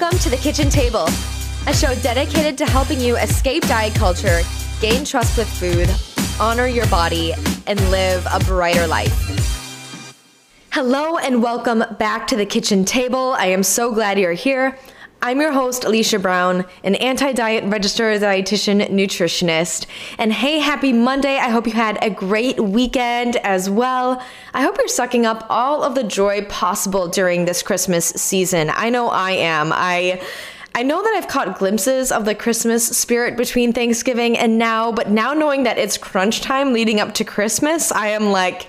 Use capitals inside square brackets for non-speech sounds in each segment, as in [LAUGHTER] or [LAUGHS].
Welcome to the Kitchen Table, a show dedicated to helping you escape diet culture, gain trust with food, honor your body, and live a brighter life. Hello, and welcome back to the Kitchen Table. I am so glad you're here. I'm your host, Alicia Brown, an anti diet registered dietitian nutritionist. And hey, happy Monday. I hope you had a great weekend as well. I hope you're sucking up all of the joy possible during this Christmas season. I know I am. I I know that I've caught glimpses of the Christmas spirit between Thanksgiving and now, but now knowing that it's crunch time leading up to Christmas, I am like,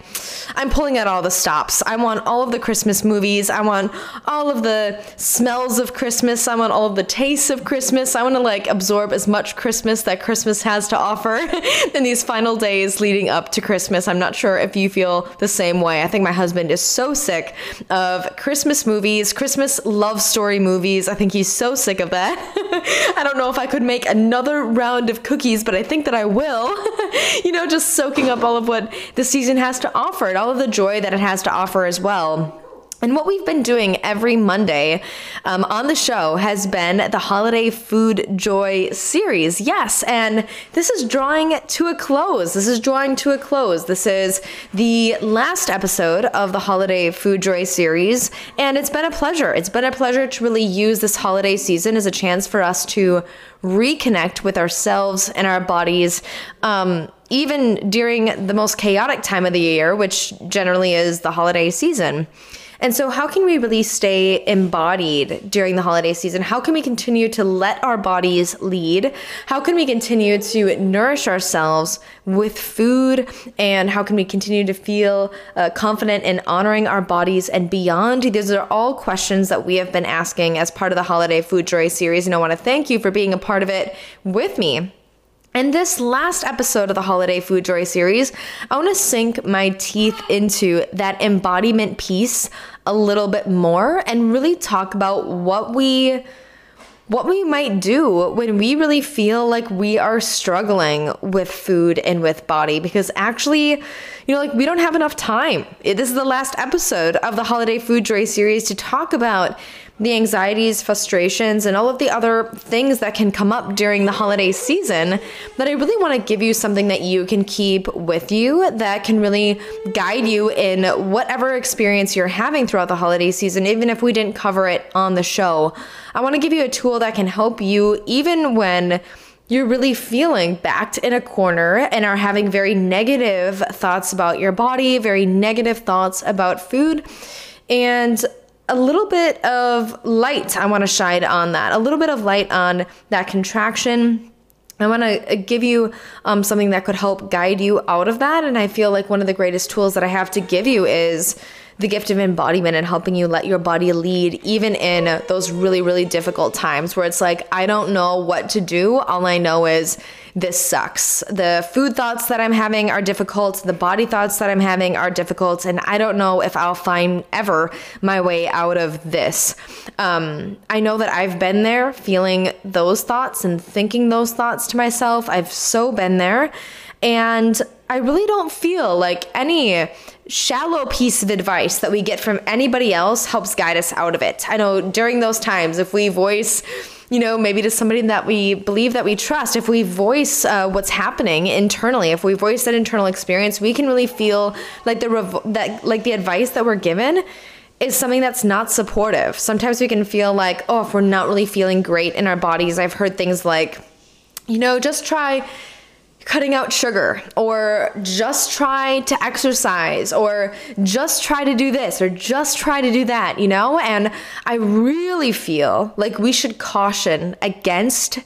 I'm pulling out all the stops. I want all of the Christmas movies. I want all of the smells of Christmas. I want all of the tastes of Christmas. I want to like absorb as much Christmas that Christmas has to offer [LAUGHS] in these final days leading up to Christmas. I'm not sure if you feel the same way. I think my husband is so sick of Christmas movies, Christmas love story movies. I think he's so sick of that. [LAUGHS] I don't know if I could make another round of cookies, but I think that I will. [LAUGHS] you know, just soaking up all of what the season has to offer and all of the joy that it has to offer as well. And what we've been doing every Monday um, on the show has been the Holiday Food Joy series. Yes, and this is drawing to a close. This is drawing to a close. This is the last episode of the Holiday Food Joy series, and it's been a pleasure. It's been a pleasure to really use this holiday season as a chance for us to reconnect with ourselves and our bodies. Um, even during the most chaotic time of the year, which generally is the holiday season. And so, how can we really stay embodied during the holiday season? How can we continue to let our bodies lead? How can we continue to nourish ourselves with food? And how can we continue to feel uh, confident in honoring our bodies and beyond? These are all questions that we have been asking as part of the Holiday Food Joy series. And I want to thank you for being a part of it with me. In this last episode of the Holiday Food Joy series, I want to sink my teeth into that embodiment piece a little bit more and really talk about what we what we might do when we really feel like we are struggling with food and with body. Because actually you know like we don't have enough time. This is the last episode of the holiday food joy series to talk about the anxieties, frustrations, and all of the other things that can come up during the holiday season, that I really want to give you something that you can keep with you that can really guide you in whatever experience you're having throughout the holiday season, even if we didn't cover it on the show. I want to give you a tool that can help you even when you're really feeling backed in a corner and are having very negative thoughts about your body, very negative thoughts about food. And a little bit of light I want to shine on that, a little bit of light on that contraction. I want to uh, give you um, something that could help guide you out of that. And I feel like one of the greatest tools that I have to give you is the gift of embodiment and helping you let your body lead, even in those really, really difficult times where it's like, I don't know what to do. All I know is this sucks. The food thoughts that I'm having are difficult. The body thoughts that I'm having are difficult. And I don't know if I'll find ever my way out of this. Um, I know that I've been there feeling those thoughts and thinking those thoughts to myself. I've so been there. And I really don't feel like any shallow piece of advice that we get from anybody else helps guide us out of it. I know during those times, if we voice, you know, maybe to somebody that we believe that we trust, if we voice uh, what's happening internally, if we voice that internal experience, we can really feel like the that like the advice that we're given is something that's not supportive. Sometimes we can feel like, oh, if we're not really feeling great in our bodies, I've heard things like, you know, just try cutting out sugar or just try to exercise or just try to do this or just try to do that, you know? And I really feel like we should caution against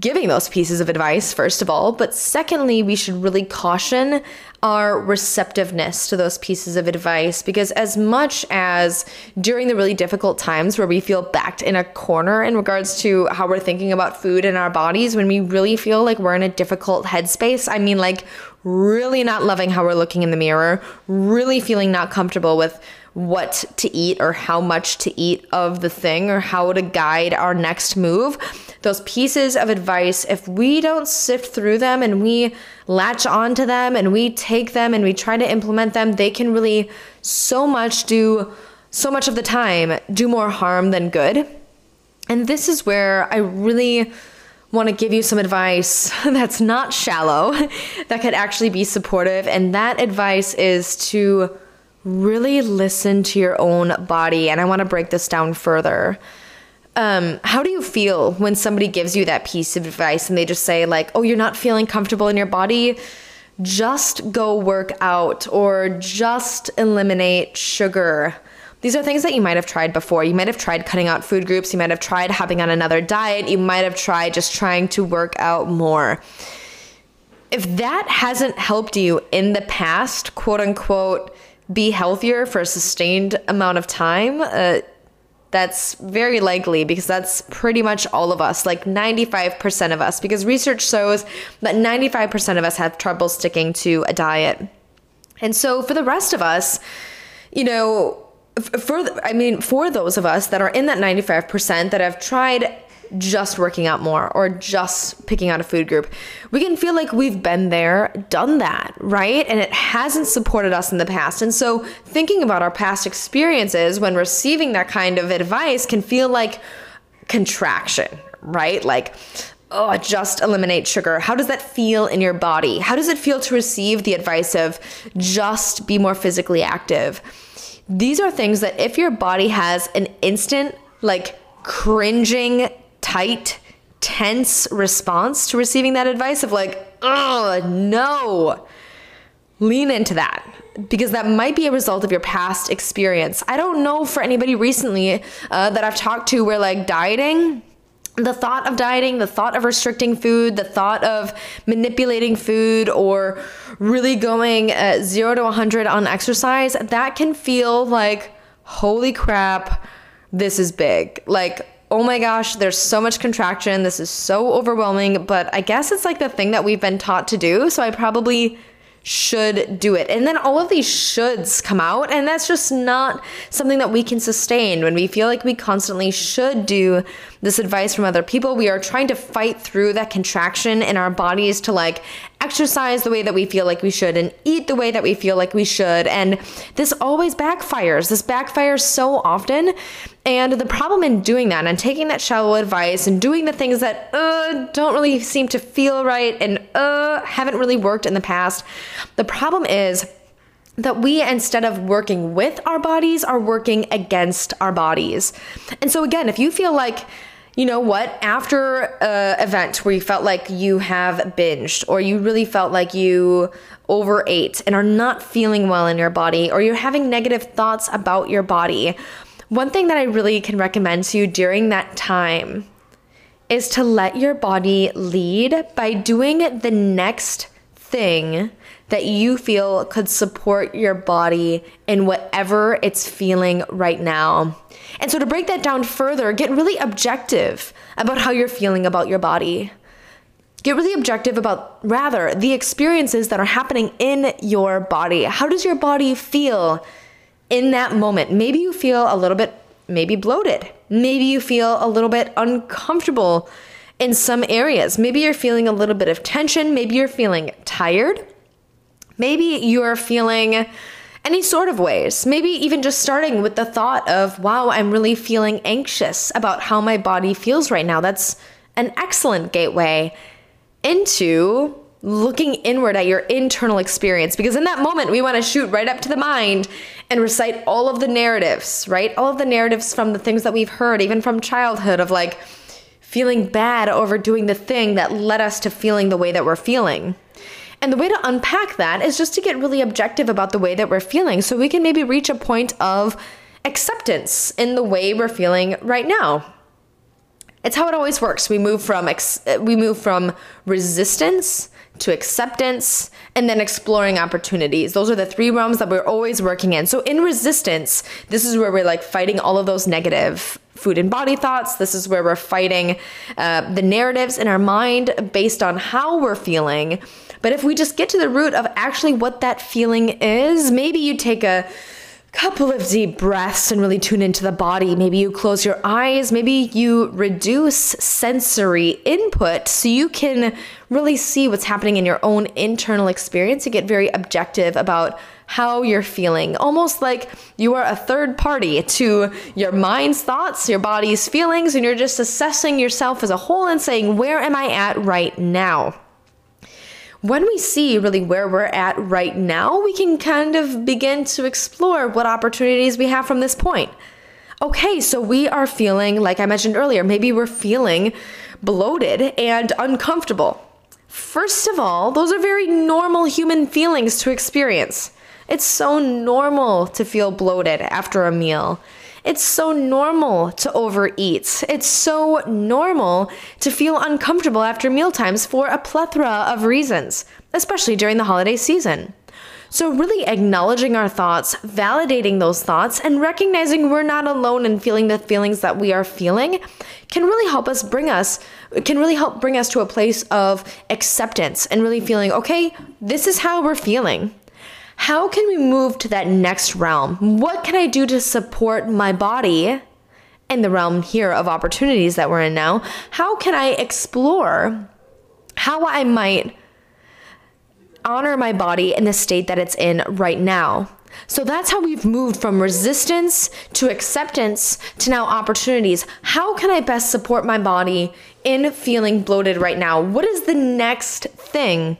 giving those pieces of advice, first of all. But secondly, we should really caution our receptiveness to those pieces of advice because, as much as during the really difficult times where we feel backed in a corner in regards to how we're thinking about food in our bodies, when we really feel like we're in a difficult headspace, I mean, like really not loving how we're looking in the mirror, really feeling not comfortable with what to eat or how much to eat of the thing or how to guide our next move. Those pieces of advice, if we don't sift through them and we latch onto them and we take them and we try to implement them, they can really so much do so much of the time do more harm than good. And this is where I really want to give you some advice [LAUGHS] that's not shallow, [LAUGHS] that could actually be supportive. And that advice is to really listen to your own body. And I want to break this down further. Um, how do you feel when somebody gives you that piece of advice and they just say, like, oh, you're not feeling comfortable in your body? Just go work out or just eliminate sugar these are things that you might have tried before. You might have tried cutting out food groups. You might have tried hopping on another diet. You might have tried just trying to work out more. If that hasn't helped you in the past, quote unquote, be healthier for a sustained amount of time, uh, that's very likely because that's pretty much all of us, like 95% of us, because research shows that 95% of us have trouble sticking to a diet. And so for the rest of us, you know, for I mean for those of us that are in that 95% that have tried just working out more or just picking out a food group. We can feel like we've been there, done that, right? And it hasn't supported us in the past. And so thinking about our past experiences when receiving that kind of advice can feel like contraction, right? Like oh, just eliminate sugar. How does that feel in your body? How does it feel to receive the advice of just be more physically active? These are things that if your body has an instant, like cringing, tight, tense response to receiving that advice of like, oh, no, lean into that because that might be a result of your past experience. I don't know for anybody recently uh, that I've talked to where like dieting the thought of dieting, the thought of restricting food, the thought of manipulating food or really going at 0 to 100 on exercise, that can feel like holy crap, this is big. Like oh my gosh, there's so much contraction. This is so overwhelming, but I guess it's like the thing that we've been taught to do, so I probably should do it. And then all of these shoulds come out, and that's just not something that we can sustain when we feel like we constantly should do this advice from other people. We are trying to fight through that contraction in our bodies to like exercise the way that we feel like we should and eat the way that we feel like we should. And this always backfires. This backfires so often. And the problem in doing that and taking that shallow advice and doing the things that uh, don't really seem to feel right and uh, haven't really worked in the past, the problem is that we instead of working with our bodies are working against our bodies. And so again, if you feel like you know what? After a event where you felt like you have binged or you really felt like you overate and are not feeling well in your body or you're having negative thoughts about your body, one thing that I really can recommend to you during that time is to let your body lead by doing the next thing that you feel could support your body in whatever it's feeling right now. And so, to break that down further, get really objective about how you're feeling about your body. Get really objective about, rather, the experiences that are happening in your body. How does your body feel in that moment? Maybe you feel a little bit, maybe bloated. Maybe you feel a little bit uncomfortable in some areas. Maybe you're feeling a little bit of tension. Maybe you're feeling tired. Maybe you're feeling any sort of ways. Maybe even just starting with the thought of, wow, I'm really feeling anxious about how my body feels right now. That's an excellent gateway into looking inward at your internal experience because in that moment we want to shoot right up to the mind and recite all of the narratives, right? All of the narratives from the things that we've heard, even from childhood, of like feeling bad over doing the thing that led us to feeling the way that we're feeling. And the way to unpack that is just to get really objective about the way that we're feeling so we can maybe reach a point of acceptance in the way we're feeling right now. It's how it always works. We move from ex- we move from resistance to acceptance and then exploring opportunities. Those are the three realms that we're always working in. So in resistance, this is where we're like fighting all of those negative food and body thoughts. This is where we're fighting uh, the narratives in our mind based on how we're feeling but if we just get to the root of actually what that feeling is, maybe you take a couple of deep breaths and really tune into the body. Maybe you close your eyes, maybe you reduce sensory input so you can really see what's happening in your own internal experience and get very objective about how you're feeling. Almost like you are a third party to your mind's thoughts, your body's feelings, and you're just assessing yourself as a whole and saying, Where am I at right now? When we see really where we're at right now, we can kind of begin to explore what opportunities we have from this point. Okay, so we are feeling, like I mentioned earlier, maybe we're feeling bloated and uncomfortable. First of all, those are very normal human feelings to experience. It's so normal to feel bloated after a meal. It's so normal to overeat. It's so normal to feel uncomfortable after mealtimes for a plethora of reasons, especially during the holiday season. So, really acknowledging our thoughts, validating those thoughts, and recognizing we're not alone in feeling the feelings that we are feeling can really help us bring us, can really help bring us to a place of acceptance and really feeling, okay, this is how we're feeling how can we move to that next realm? What can I do to support my body in the realm here of opportunities that we're in now? How can I explore how I might honor my body in the state that it's in right now? So that's how we've moved from resistance to acceptance to now opportunities. How can I best support my body in feeling bloated right now? What is the next thing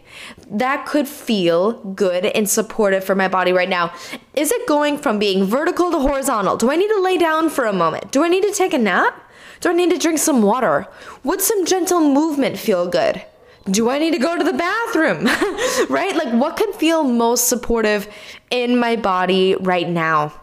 that could feel good and supportive for my body right now? Is it going from being vertical to horizontal? Do I need to lay down for a moment? Do I need to take a nap? Do I need to drink some water? Would some gentle movement feel good? do I need to go to the bathroom? [LAUGHS] right? Like, what could feel most supportive in my body right now?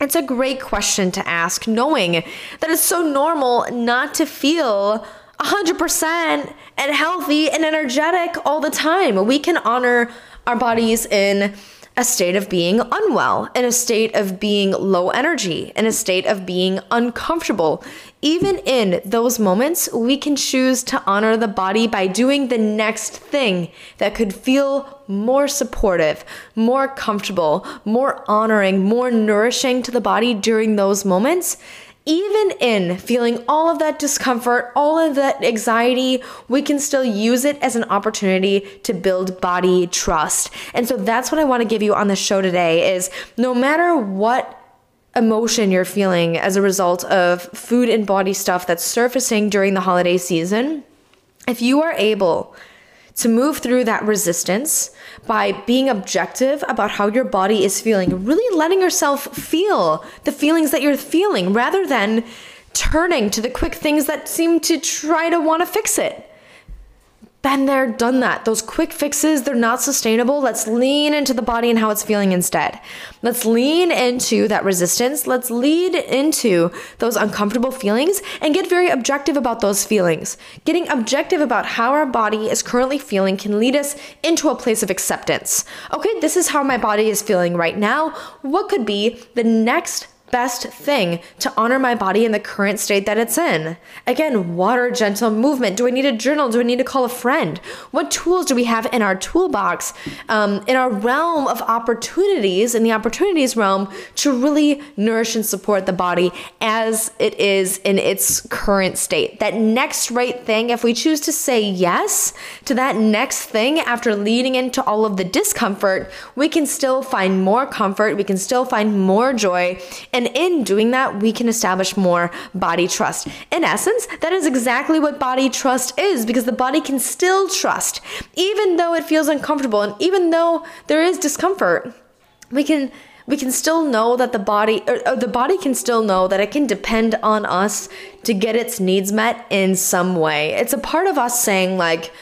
It's a great question to ask, knowing that it's so normal not to feel 100% and healthy and energetic all the time. We can honor our bodies in a state of being unwell, in a state of being low energy, in a state of being uncomfortable. Even in those moments, we can choose to honor the body by doing the next thing that could feel more supportive, more comfortable, more honoring, more nourishing to the body during those moments even in feeling all of that discomfort, all of that anxiety, we can still use it as an opportunity to build body trust. And so that's what I want to give you on the show today is no matter what emotion you're feeling as a result of food and body stuff that's surfacing during the holiday season, if you are able to move through that resistance by being objective about how your body is feeling, really letting yourself feel the feelings that you're feeling rather than turning to the quick things that seem to try to want to fix it been there, done that. Those quick fixes, they're not sustainable. Let's lean into the body and how it's feeling instead. Let's lean into that resistance. Let's lead into those uncomfortable feelings and get very objective about those feelings. Getting objective about how our body is currently feeling can lead us into a place of acceptance. Okay, this is how my body is feeling right now. What could be the next best thing to honor my body in the current state that it's in? Again, water, gentle movement. Do I need a journal? Do I need to call a friend? What tools do we have in our toolbox, um, in our realm of opportunities, in the opportunities realm, to really nourish and support the body as it is in its current state? That next right thing, if we choose to say yes to that next thing after leading into all of the discomfort, we can still find more comfort, we can still find more joy, and and in doing that, we can establish more body trust. In essence, that is exactly what body trust is because the body can still trust, even though it feels uncomfortable and even though there is discomfort. We can we can still know that the body or, the body can still know that it can depend on us to get its needs met in some way. It's a part of us saying like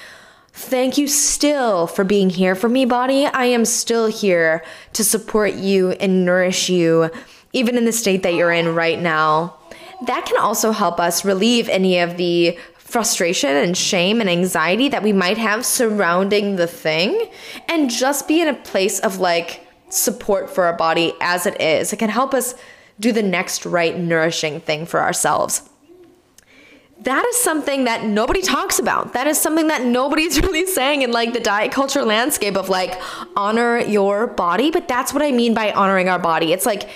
Thank you still for being here for me, body. I am still here to support you and nourish you even in the state that you're in right now. That can also help us relieve any of the frustration and shame and anxiety that we might have surrounding the thing and just be in a place of like support for our body as it is. It can help us do the next right nourishing thing for ourselves. that is something that nobody talks about. That is something that nobody's [LAUGHS] really saying in like the diet culture landscape of like honor your body. But that's what I mean by honoring our body. It's like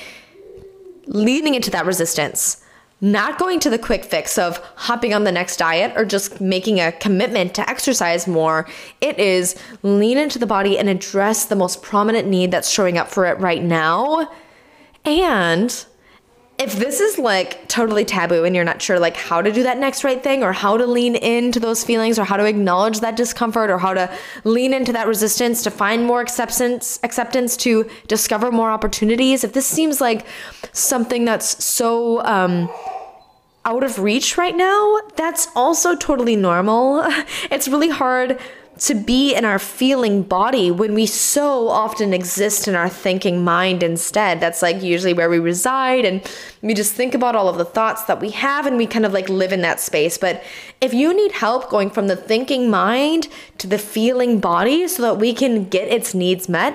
leaning into that resistance, not going to the quick fix of hopping on the next diet or just making a commitment to exercise more. It is lean into the body and address the most prominent need that's showing up for it right now. And if this is like totally taboo and you're not sure like how to do that next right thing or how to lean into those feelings or how to acknowledge that discomfort or how to lean into that resistance to find more acceptance acceptance to discover more opportunities if this seems like something that's so um out of reach right now that's also totally normal. [LAUGHS] It's really hard to be in our feeling body when we so often exist in our thinking mind instead. That's like usually where we reside and we just think about all of the thoughts that we have and we kind of like live in that space. But if you need help going from the thinking mind to the feeling body so that we can get its needs met,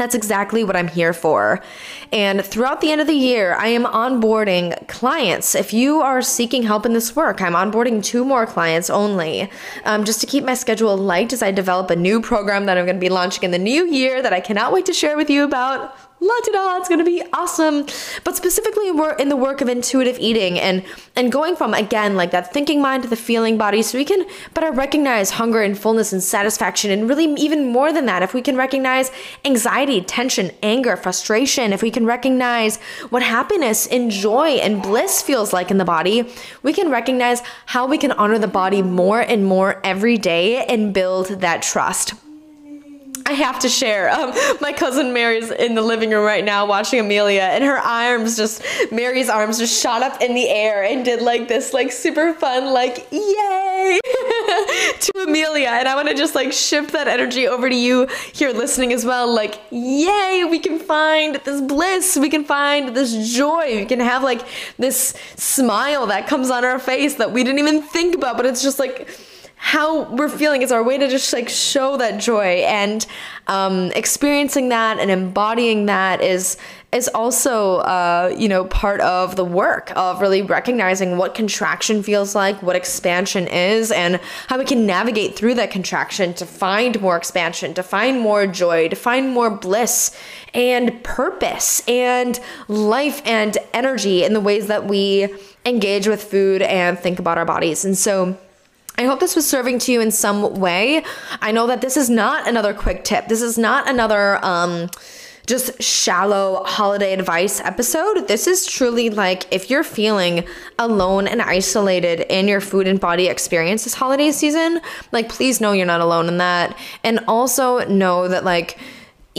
that's exactly what I'm here for. And throughout the end of the year, I am onboarding clients. If you are seeking help in this work, I'm onboarding two more clients only, um, just to keep my schedule light as I develop a new program that I'm going to be launching in the new year that I cannot wait to share with you about la di da, it's gonna be awesome. But specifically, we're in the work of intuitive eating and and going from again like that thinking mind to the feeling body, so we can better recognize hunger and fullness and satisfaction, and really even more than that, if we can recognize anxiety, tension, anger, frustration, if we can recognize what happiness and joy and bliss feels like in the body, we can recognize how we can honor the body more and more every day and build that trust. I have to share. Um, my cousin Mary's in the living room right now watching Amelia, and her arms just, Mary's arms just shot up in the air and did like this, like super fun, like, yay [LAUGHS] to Amelia. And I want to just like shift that energy over to you here listening as well. Like, yay, we can find this bliss, we can find this joy, we can have like this smile that comes on our face that we didn't even think about, but it's just like, how we're feeling is our way to just like show that joy. And um, experiencing that and embodying that is is also uh, you know part of the work of really recognizing what contraction feels like what expansion is and how we can navigate through that contraction to find more expansion to find more joy to find more bliss and purpose and life and energy in the ways that we engage with food and think about our bodies. And so I hope this was serving to you in some way. I know that this is not another quick tip. This is not another um just shallow holiday advice episode. This is truly like if you're feeling alone and isolated in your food and body experience this holiday season, like please know you're not alone in that. And also know that like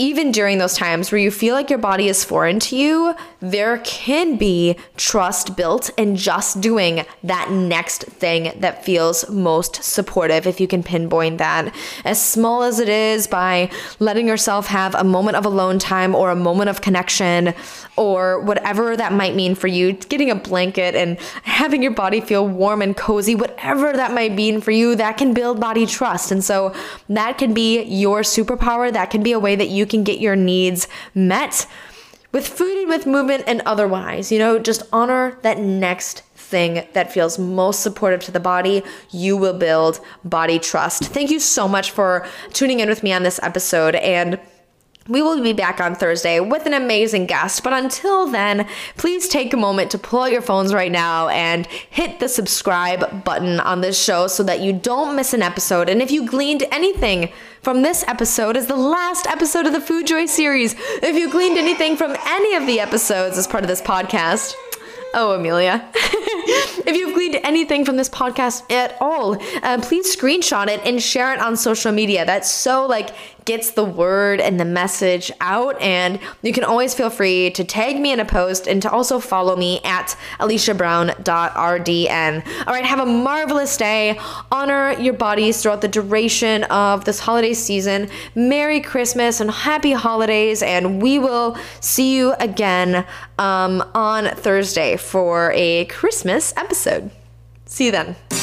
even during those times where you feel like your body is foreign to you, there can be trust built in just doing that next thing that feels most supportive if you can pinpoint that. As small as it is, by letting yourself have a moment of alone time or a moment of connection or whatever that might mean for you, getting a blanket and having your body feel warm and cozy, whatever that might mean for you, that can build body trust. And so that can be your superpower. That can be a way that you can get your needs met with food and with movement and otherwise. You know, just honor that next thing that feels most supportive to the body, you will build body trust. Thank you so much for tuning in with me on this episode and we will be back on Thursday with an amazing guest. But until then, please take a moment to pull out your phones right now and hit the subscribe button on this show so that you don't miss an episode. And if you gleaned anything from this episode as the last episode of the Food Joy series, if you gleaned anything from any of the episodes as part of this podcast, Oh, Amelia. [LAUGHS] if you've gleaned anything from this podcast at all, uh, please screenshot it and share it on social media. That's so like gets the word and the message out. And you can always feel free to tag me in a post and to also follow me at aliciabrown.rdn. All right, have a marvelous day. Honor your bodies throughout the duration of this holiday season. Merry Christmas and happy holidays. And we will see you again um, on Thursday for a Christmas episode. See you then.